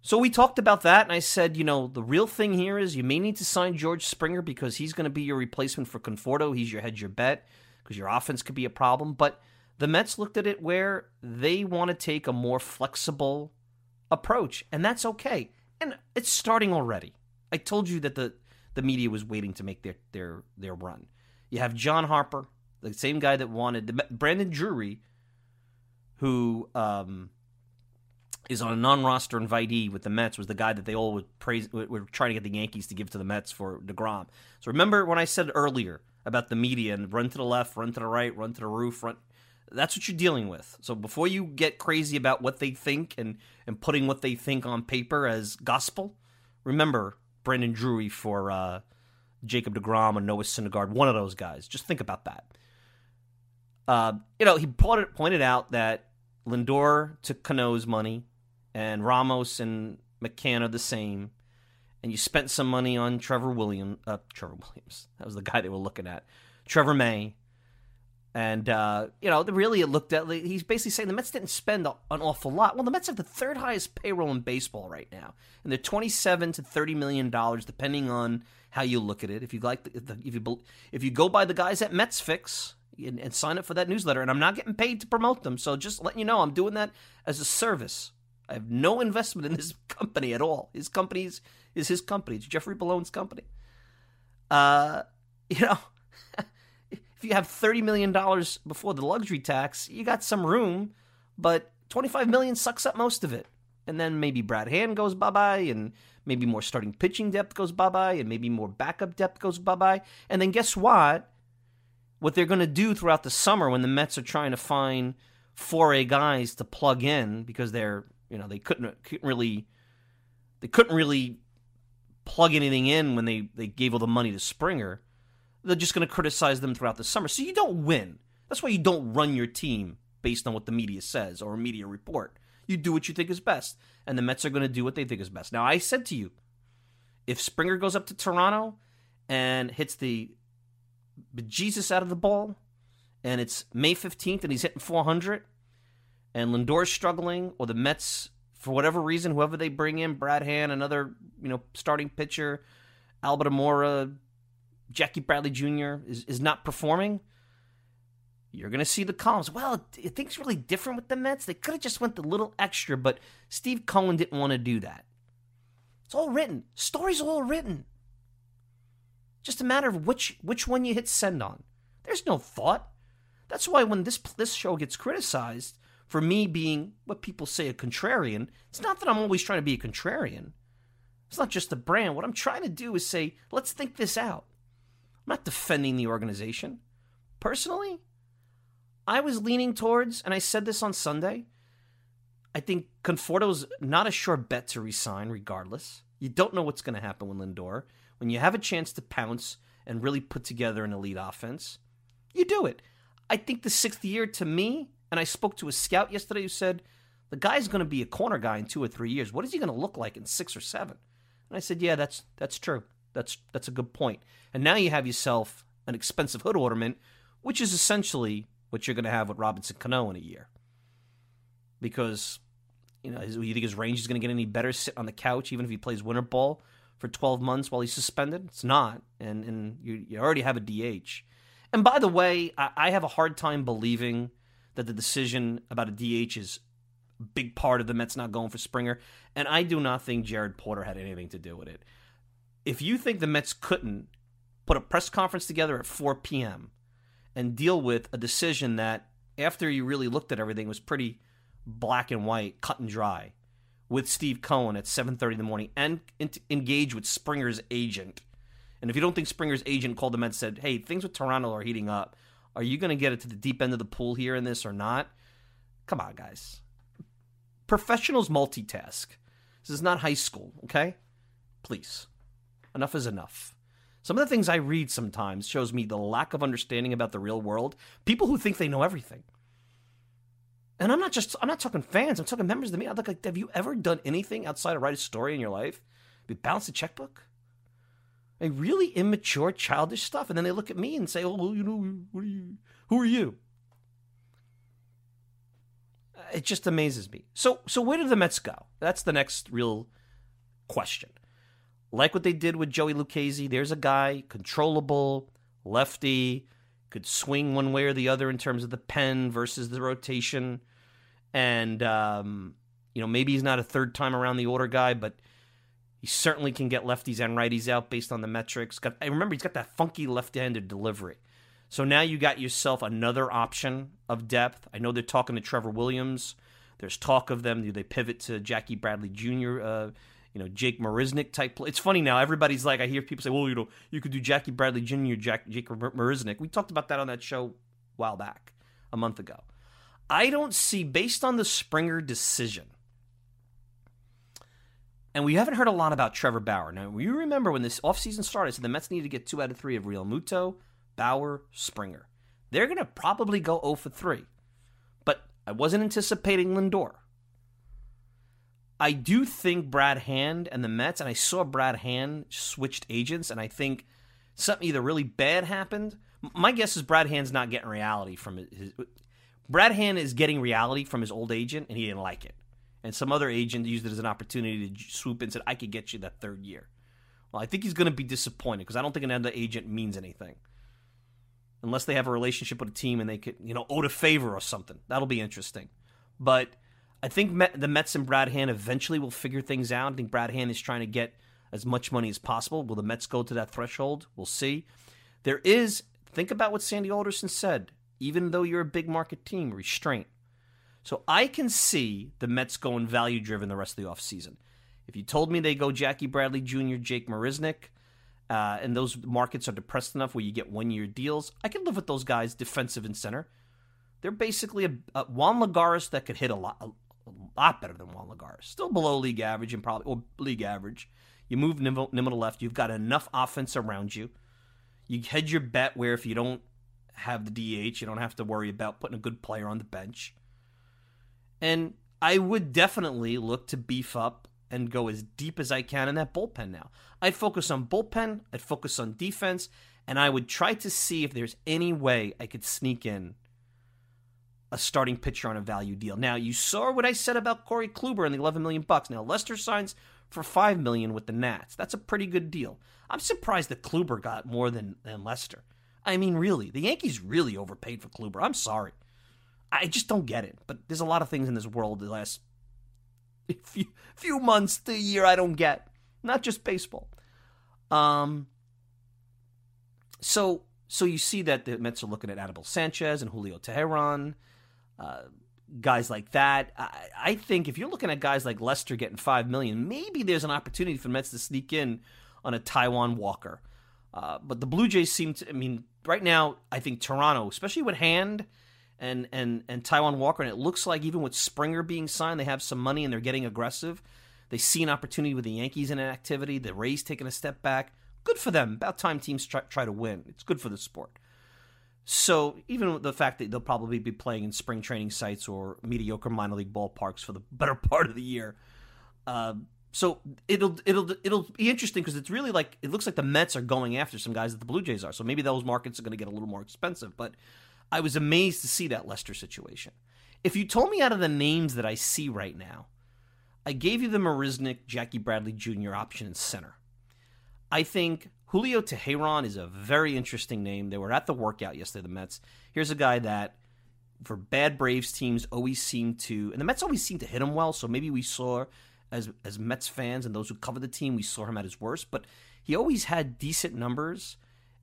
So we talked about that, and I said, you know, the real thing here is you may need to sign George Springer because he's going to be your replacement for Conforto. He's your hedge your bet because your offense could be a problem. But the Mets looked at it where they want to take a more flexible approach, and that's okay. And it's starting already. I told you that the the media was waiting to make their their their run. You have John Harper, the same guy that wanted Brandon Drury, who um, is on a non-roster invitee with the Mets, was the guy that they all would praise. Were trying to get the Yankees to give to the Mets for Degrom. So remember when I said earlier about the media and run to the left, run to the right, run to the roof, run. That's what you're dealing with. So before you get crazy about what they think and and putting what they think on paper as gospel, remember Brandon Drury for uh, Jacob DeGrom or Noah Syndergaard, one of those guys. Just think about that. Uh, you know, he pointed, pointed out that Lindor took Cano's money, and Ramos and McCann are the same. And you spent some money on Trevor Williams. Uh, Trevor <laughs> Williams. That was the guy they were looking at. Trevor May. And, uh, you know, really it looked at, he's basically saying the Mets didn't spend an awful lot. Well, the Mets have the third highest payroll in baseball right now. And they're 27 to $30 million, depending on how you look at it. If you like, the, if you if you go by the guys at Mets Fix and, and sign up for that newsletter, and I'm not getting paid to promote them, so just letting you know, I'm doing that as a service. I have no investment in this <laughs> company at all. His company's is his company. It's Jeffrey Bellone's company. Uh, <laughs> you know, <laughs> if you have thirty million dollars before the luxury tax, you got some room, but twenty five million sucks up most of it. And then maybe Brad Hand goes bye bye, and maybe more starting pitching depth goes bye bye, and maybe more backup depth goes bye bye. And then guess what? What they're going to do throughout the summer when the Mets are trying to find 4A guys to plug in because they're, you know, they couldn't, couldn't really, they couldn't really plug anything in when they, they gave all the money to Springer. They're just going to criticize them throughout the summer. So you don't win. That's why you don't run your team based on what the media says or a media report. You do what you think is best. And the Mets are going to do what they think is best. Now, I said to you, if Springer goes up to Toronto and hits the Jesus out of the ball, and it's May 15th and he's hitting 400, and Lindor's struggling, or the Mets, for whatever reason, whoever they bring in, Brad Hand, another you know starting pitcher, Albert Almora, Jackie Bradley Jr. is, is not performing, you're going to see the columns. Well, it, things really different with the Mets. They could have just went the little extra, but Steve Cohen didn't want to do that. It's all written. Stories all written. Just a matter of which which one you hit send on. There's no thought. That's why when this this show gets criticized for me being what people say a contrarian, it's not that I'm always trying to be a contrarian. It's not just the brand. What I'm trying to do is say, let's think this out. I'm not defending the organization. Personally, I was leaning towards, and I said this on Sunday, I think Conforto's not a sure bet to resign regardless. You don't know what's going to happen with Lindor. When you have a chance to pounce and really put together an elite offense, you do it. I think the sixth year to me, and I spoke to a scout yesterday who said, the guy's going to be a corner guy in two or three years. What is he going to look like in six or seven? And I said, yeah, that's that's true. That's that's a good point. And now you have yourself an expensive hood ornament, which is essentially what you're going to have with Robinson Cano in a year. Because, you know, you think his range is going to get any better sitting on the couch, even if he plays winter ball for 12 months while he's suspended? It's not. And, and you, you already have a DH. And by the way, I, I have a hard time believing that the decision about a DH is a big part of the Mets not going for Springer. And I do not think Jared Porter had anything to do with it. If you think the Mets couldn't put a press conference together at 4 p.m and deal with a decision that, after you really looked at everything, was pretty black and white, cut and dry, with Steve Cohen at 7:30 in the morning, and engage with Springer's agent. And if you don't think Springer's agent called him and said, "Hey, things with Toronto are heating up. Are you going to get it to the deep end of the pool here in this or not?" Come on, guys. Professionals multitask. This is not high school, okay? Please. Enough is enough. Some of the things I read sometimes shows me the lack of understanding about the real world. People who think they know everything. And I'm not just I'm not talking fans, I'm talking members of the media. Look like, have you ever done anything outside of write a story in your life? You balanced a checkbook? Like really immature, childish stuff. And then they look at me and say, "Oh, well, you know, what are you? Who are you?" It just amazes me. So, so where do the Mets go? That's the next real question. Like what they did with Joey Lucchesi, there's a guy controllable, lefty, could swing one way or the other in terms of the pen versus the rotation, and um, you know maybe he's not a third time around the order guy, but he certainly can get lefties and righties out based on the metrics. Got, I remember he's got that funky left-handed delivery. So now you got yourself another option of depth. I know they're talking to Trevor Williams. There's talk of them. Do they pivot to Jackie Bradley Jr., uh, you know, Jake Marisnick type play? It's funny now. Everybody's like, I hear people say, well, you know, you could do Jackie Bradley Jr., Jack, Jake Marisnick. We talked about that on that show a while back, a month ago. I don't see, based on the Springer decision, and we haven't heard a lot about Trevor Bauer. Now, you remember when this offseason started, so the Mets needed to get two out of three of Realmuto, Bauer, Springer. They're going to probably go 0 for 3. But I wasn't anticipating Lindor. I do think Brad Hand and the Mets, and I saw Brad Hand switched agents, and I think something either really bad happened. My guess is Brad Hand's not getting reality from his. Brad Hand is getting reality from his old agent, and he didn't like it and some other agent used it as an opportunity to swoop in and said, I could get you that third year. Well, I think he's going to be disappointed because I don't think another agent means anything. Unless they have a relationship with a team and they could, you know, owe a favor or something. That'll be interesting. But I think Met, the Mets and Brad Hand eventually will figure things out. I think Brad Hand is trying to get as much money as possible. Will the Mets go to that threshold? We'll see. There is, think about what Sandy Alderson said. Even though you're a big market team, restraint. So I can see the Mets going value driven the rest of the offseason. If you told me they go Jackie Bradley Jr., Jake Marisnick, uh, and those markets are depressed enough where you get one year deals, I can live with those guys defensive and center. They're basically a, a Juan Lagares that could hit a lot, a, lot better than Juan Lagares. Still below league average and probably or league average. You move Nimmo, Nimmo to left. You've got enough offense around you. You hedge your bet where if you don't have the DH, you don't have to worry about putting a good player on the bench. And I would definitely look to beef up and go as deep as I can in that bullpen now. I'd focus on bullpen, I'd focus on defense, and I would try to see if there's any way I could sneak in a starting pitcher on a value deal. Now, you saw what I said about Corey Kluber and the 11 million bucks. Now, Lester signs for 5 million with the Nats. That's a pretty good deal. I'm surprised that Kluber got more than, than Lester. I mean, really, the Yankees really overpaid for Kluber. I'm sorry. I just don't get it. But there's a lot of things in this world the last <laughs> few, few months to a year I don't get. Not just baseball. Um. So so you see that the Mets are looking at Anibal Sanchez and Julio Teheran, guys like that. I, I, think if you're looking at guys like Lester getting five million, maybe there's an opportunity for the Mets to sneak in on a Taijuan Walker. Uh, but the Blue Jays seem to. I mean, right now, I think Toronto, especially with Hand and and and Taijuan Walker, and it looks like even with Springer being signed, they have some money and they're getting aggressive. They see an opportunity with the Yankees in activity. The Rays taking a step back. Good for them. About time teams try, try to win. It's good for the sport. So even the fact that they'll probably be playing in spring training sites or mediocre minor league ballparks for the <laughs> better part of the year, uh, so it'll it'll it'll be interesting because it's really like it looks like the Mets are going after some guys that the Blue Jays are. So maybe those markets are going to get a little more expensive, but I was amazed to see that Lester situation. If you told me out of the names that I see right now, I gave you the Marisnick, Jackie Bradley Jr. option in center. I think Julio Teheran is a very interesting name. They were at the workout yesterday, the Mets. Here's a guy that, for bad Braves teams, always seem to, and the Mets always seem to hit him well. So maybe we saw, as as Mets fans and those who cover the team, we saw him at his worst. But he always had decent numbers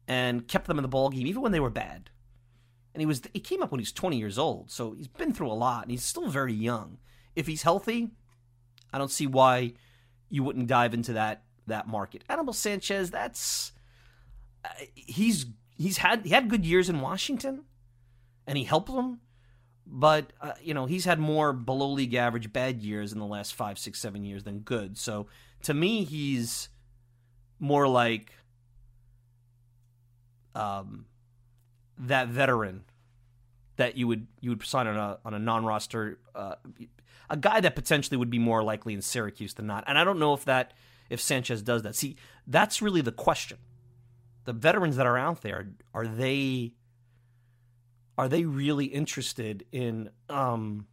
and kept them in the ball game, even when they were bad and he was he came up when he was 20 years old, so he's been through a lot, and he's still very young. If he's healthy, I don't see why you wouldn't dive into that that market. Anibal Sanchez, that's uh, he's he's had he had good years in Washington, and he helped them, but uh, you know he's had more below league average bad years in the last five, six, seven years than good. So to me, he's more like um that veteran that you would you would sign on a on a non roster uh, a guy that potentially would be more likely in Syracuse than not. And I don't know if that if Sanchez does that. See, that's really the question. The veterans that are out there are they are they really interested in um,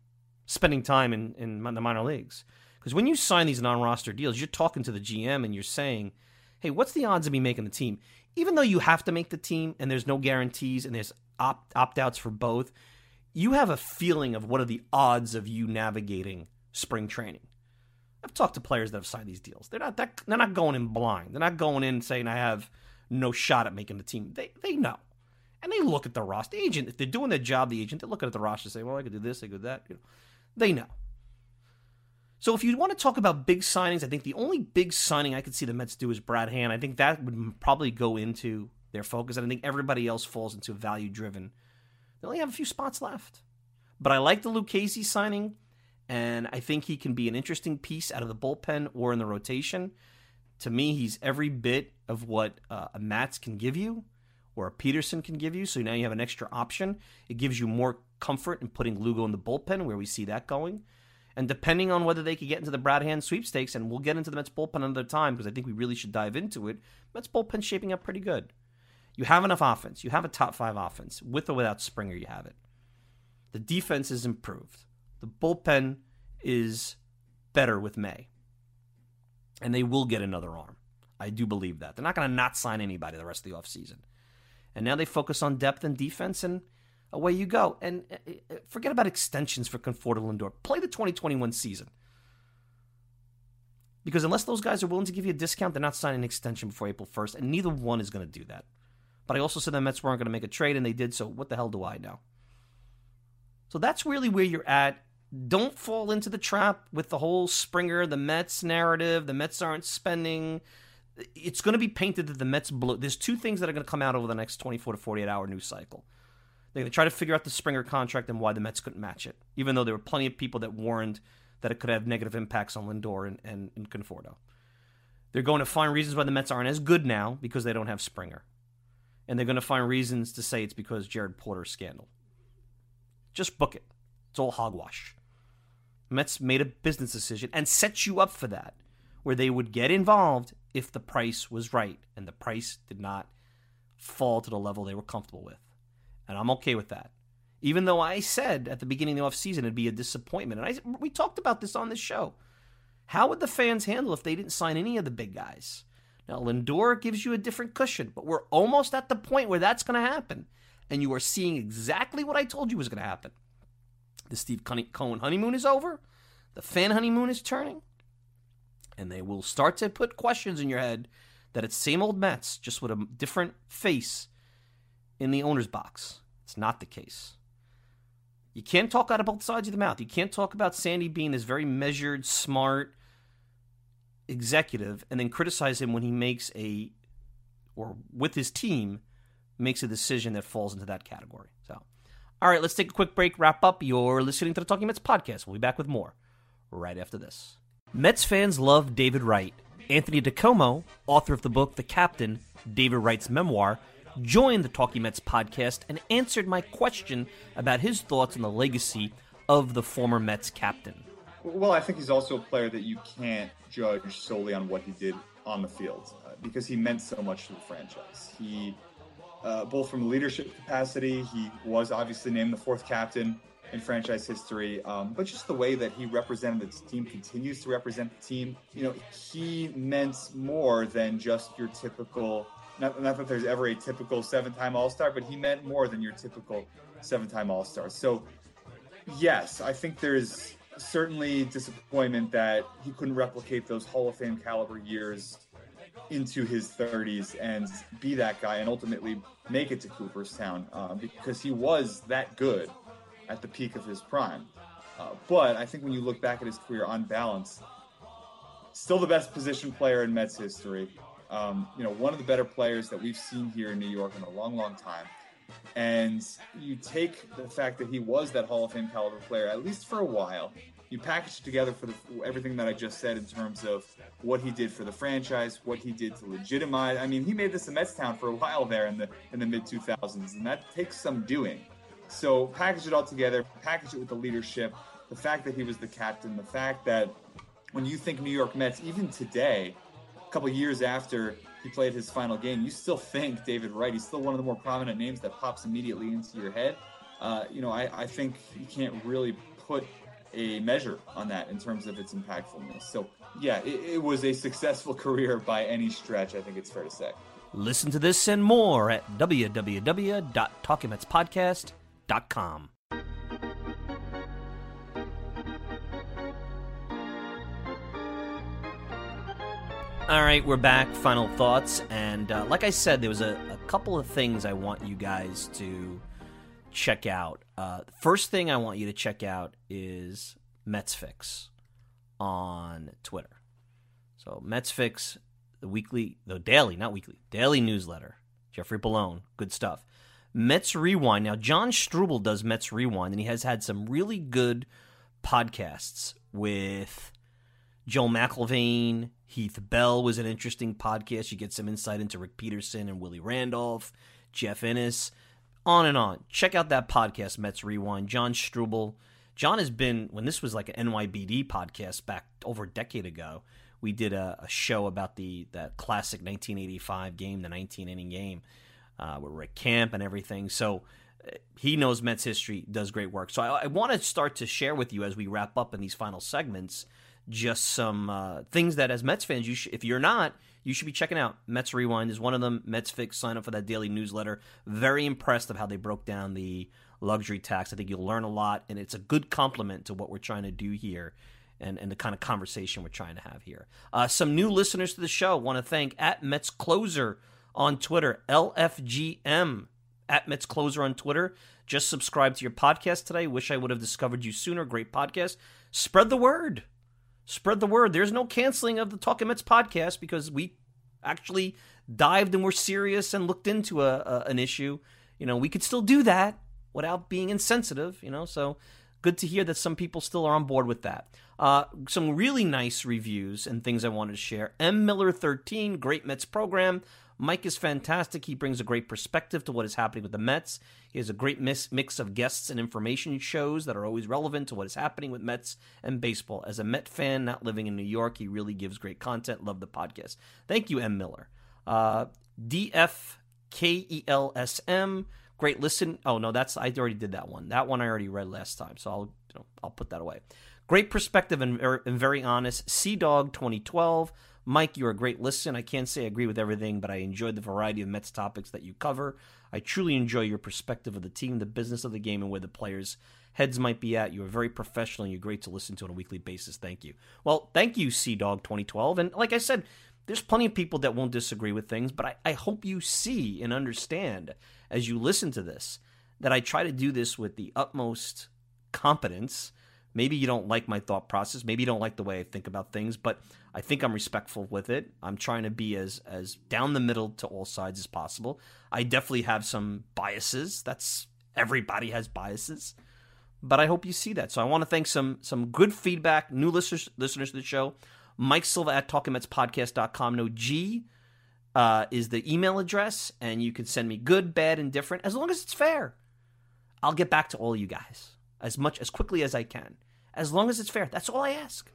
spending time in, in the minor leagues? Because when you sign these non-roster deals, you're talking to the GM and you're saying, "Hey, what's the odds of me making the team?" Even though you have to make the team and there's no guarantees and there's opt opt outs for both, you have a feeling of what are the odds of you navigating spring training. I've talked to players that have signed these deals. They're not that they're not going in blind. They're not going in saying I have no shot at making the team. They they know. And they look at the roster. The agent, if they're doing their job, the agent, they're looking at the roster and say, Well, I could do this, I could do that. You know, they know. So if you want to talk about big signings, I think the only big signing I could see the Mets do is Brad Hand. I think that would probably go into their focus. And I think everybody else falls into value driven. They only have a few spots left. But I like the Lucchesi signing, and I think he can be an interesting piece out of the bullpen or in the rotation. To me, he's every bit of what uh, a Matz can give you or a Peterson can give you. So now you have an extra option. It gives you more comfort in putting Lugo in the bullpen, where we see that going. And depending on whether they could get into the Brad Hand sweepstakes, and we'll get into the Mets bullpen another time because I think we really should dive into it. Mets bullpen shaping up pretty good. You have enough offense. You have a top five offense. With or without Springer, you have it. The defense is improved. The bullpen is better with May. And they will get another arm. I do believe that. They're not going to not sign anybody the rest of the offseason. And now they focus on depth and defense, and away you go. And uh, uh, forget about extensions for Conforto Lindor. Play the 2021 season. Because unless those guys are willing to give you a discount, they're not signing an extension before April 1st, and neither one is going to do that. But I also said the Mets weren't going to make a trade, and they did, so what the hell do I know? So that's really where you're at. Don't fall into the trap with the whole Springer, the Mets narrative. The Mets aren't spending. It's going to be painted that the Mets blow. There's two things that are going to come out over the next 24 to 48 hour news cycle. They're going to try to figure out the Springer contract and why the Mets couldn't match it, even though there were plenty of people that warned that it could have negative impacts on Lindor and, and, and Conforto. They're going to find reasons why the Mets aren't as good now because they don't have Springer. And they're going to find reasons to say it's because Jared Porter's scandal. Just book it. It's all hogwash. Mets made a business decision and set you up for that, where they would get involved if the price was right, and the price did not fall to the level they were comfortable with. And I'm okay with that. Even though I said at the beginning of the offseason it'd be a disappointment. And I, we talked about this on this show. How would the fans handle if they didn't sign any of the big guys? Now, Lindor gives you a different cushion, but we're almost at the point where that's going to happen and you are seeing exactly what I told you was going to happen. The Steve Cohen honeymoon is over, the fan honeymoon is turning, and they will start to put questions in your head that it's same old Mets, just with a different face in the owner's box. It's not the case. You can't talk out of both sides of the mouth. You can't talk about Sandy being this very measured, smart executive and then criticize him when he makes a, or with his team, makes a decision that falls into that category. So, all right, let's take a quick break, wrap up. You're listening to the Talking Mets podcast. We'll be back with more right after this. Mets fans love David Wright. Anthony DiComo, author of the book The Captain, David Wright's memoir, joined the Talking Mets podcast and answered my question about his thoughts on the legacy of the former Mets captain. Well, I think he's also a player that you can't judge solely on what he did on the field uh, because he meant so much to the franchise. He uh, both from a leadership capacity. He was obviously named the fourth captain in franchise history, um, but just the way that he represented the team, continues to represent the team. You know, he meant more than just your typical. Not, not that there's ever a typical seven-time All-Star, but he meant more than your typical seven-time All-Star. So, yes, I think there's certainly disappointment that he couldn't replicate those Hall of Fame caliber years into his 30s and be that guy and ultimately make it to Cooperstown uh, because he was that good at the peak of his prime. Uh, but I think when you look back at his career on balance, still the best position player in Mets history. Um, you know, one of the better players that we've seen here in New York in a long, long time. And you take the fact that he was that Hall of Fame caliber player, at least for a while, you package it together for the, everything that I just said in terms of what he did for the franchise, what he did to legitimize. I mean, he made this a Mets town for a while there in the in the mid 2000s, and that takes some doing. So package it all together, package it with the leadership, the fact that he was the captain, the fact that when you think New York Mets, even today, a couple years after he played his final game, you still think David Wright. He's still one of the more prominent names that pops immediately into your head. Uh, you know, I, I think you can't really put a measure on that in terms of its impactfulness. So, yeah, it, it was a successful <laughs> career by any stretch, I think it's fair to say. Listen to this and more at www.talkingmetspodcast.com. All right, we're back. Final thoughts. And uh, like I said, there was a, a, couple of things I want you guys to check out. Uh, first thing I want you to check out is Mets Fix on Twitter. So, Mets Fix, the weekly, the daily, not weekly, daily newsletter. Jeffrey Bellone, good stuff. Mets Rewind. Now, John Struble does Mets Rewind, and he has had some really good podcasts with Joe McIlvaine, Heath Bell was an interesting podcast. You get some insight into Rick Peterson and Willie Randolph, Jeff Innis, on and on. Check out that podcast, Mets Rewind. John Struble. John has been, when this was like an NYBD podcast back over a decade ago, we did a, a show about the that classic 1985 game, the 19 inning game, uh, with Rick Camp and everything. So uh, he knows Mets history, does great work. So I, I want to start to share with you as we wrap up in these final segments just some uh, things that as Mets fans, you sh- if you're not, you should be checking out. Mets Rewind is one of them. Mets Fix, sign up for that daily newsletter. Very impressed of how they broke down the luxury tax. I think you'll learn a lot, and it's a good complement to what we're trying to do here and, and the kind of conversation we're trying to have here. Uh, some new listeners to the show want to thank at Mets Closer on Twitter, LFGM at Mets Closer on Twitter. Just subscribe to your podcast today. Wish I would have discovered you sooner. Great podcast. Spread the word spread the word. There's no canceling of the Talking Mets podcast because we actually dived and were serious and looked into a, a, an issue. You know, we could still do that without being insensitive. You know, so good to hear that some people still are on board with that. Uh, some really nice reviews and things I wanted to share. M Miller 13, great Mets program. Mike is fantastic. He brings a great perspective to what is happening with the Mets. He has a great mix of guests and information shows that are always relevant to what is happening with Mets and baseball. As a Met fan, not living in New York, he really gives great content. Love the podcast. Thank you, M. Miller. Uh, DFKELSM, great listen. Oh no, that's I already did that one. That one I already read last time, so I'll you know, I'll put that away. Great perspective and, and very honest. Sea Dog 2012. Mike, you're a great listen. I can't say I agree with everything, but I enjoyed the variety of Mets topics that you cover. I truly enjoy your perspective of the team, the business of the game, and where the players' heads might be at. You are very professional and you're great to listen to on a weekly basis. Thank you. Well, thank you, Sea Dog 2012. And like I said, there's plenty of people that won't disagree with things, but I, I hope you see and understand as you listen to this that I try to do this with the utmost competence Maybe you don't like my thought process. Maybe you don't like the way I think about things, but I think I'm respectful with it. I'm trying to be as as down the middle to all sides as possible. I definitely have some biases. That's everybody has biases. But I hope you see that. So I want to thank some some good feedback, new listeners listeners to the show. Mike Silva at talkingmetspodcast.com. No G uh, is the email address, and you can send me good, bad, and different, as long as it's fair. I'll get back to all you guys as much as quickly as I can, as long as it's fair. That's all I ask.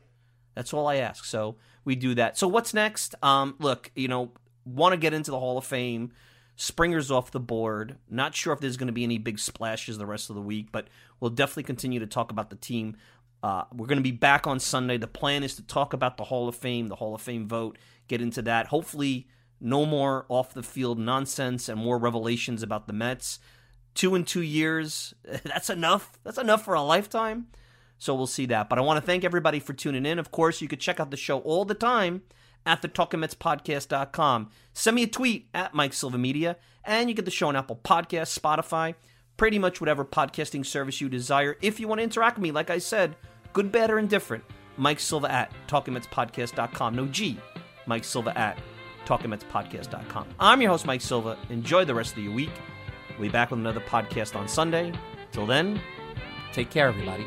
That's all I ask. So we do that. So what's next? Um, look, you know, want to get into the Hall of Fame. Springer's off the board. Not sure if there's going to be any big splashes the rest of the week, but we'll definitely continue to talk about the team. Uh, we're going to be back on Sunday. The plan is to talk about the Hall of Fame, the Hall of Fame vote, get into that. Hopefully, no more off the field nonsense and more revelations about the Mets two in two years. <laughs> That's enough. That's enough for a lifetime. So we'll see that. But I want to thank everybody for tuning in. Of course, you could check out the show all the time at the TalkingMetsPodcast.com. Send me a tweet at Mike Silva Media, and you get the show on Apple Podcasts, Spotify, pretty much whatever podcasting service you desire. If you want to interact with me, like I said, good, bad, or indifferent, Mike Silva at TalkingMetsPodcast.com. No G. Mike Silva at TalkingMetsPodcast.com. I'm your host, Mike Silva. Enjoy the rest of your week. We'll be back with another podcast on Sunday. Till then, take care, everybody.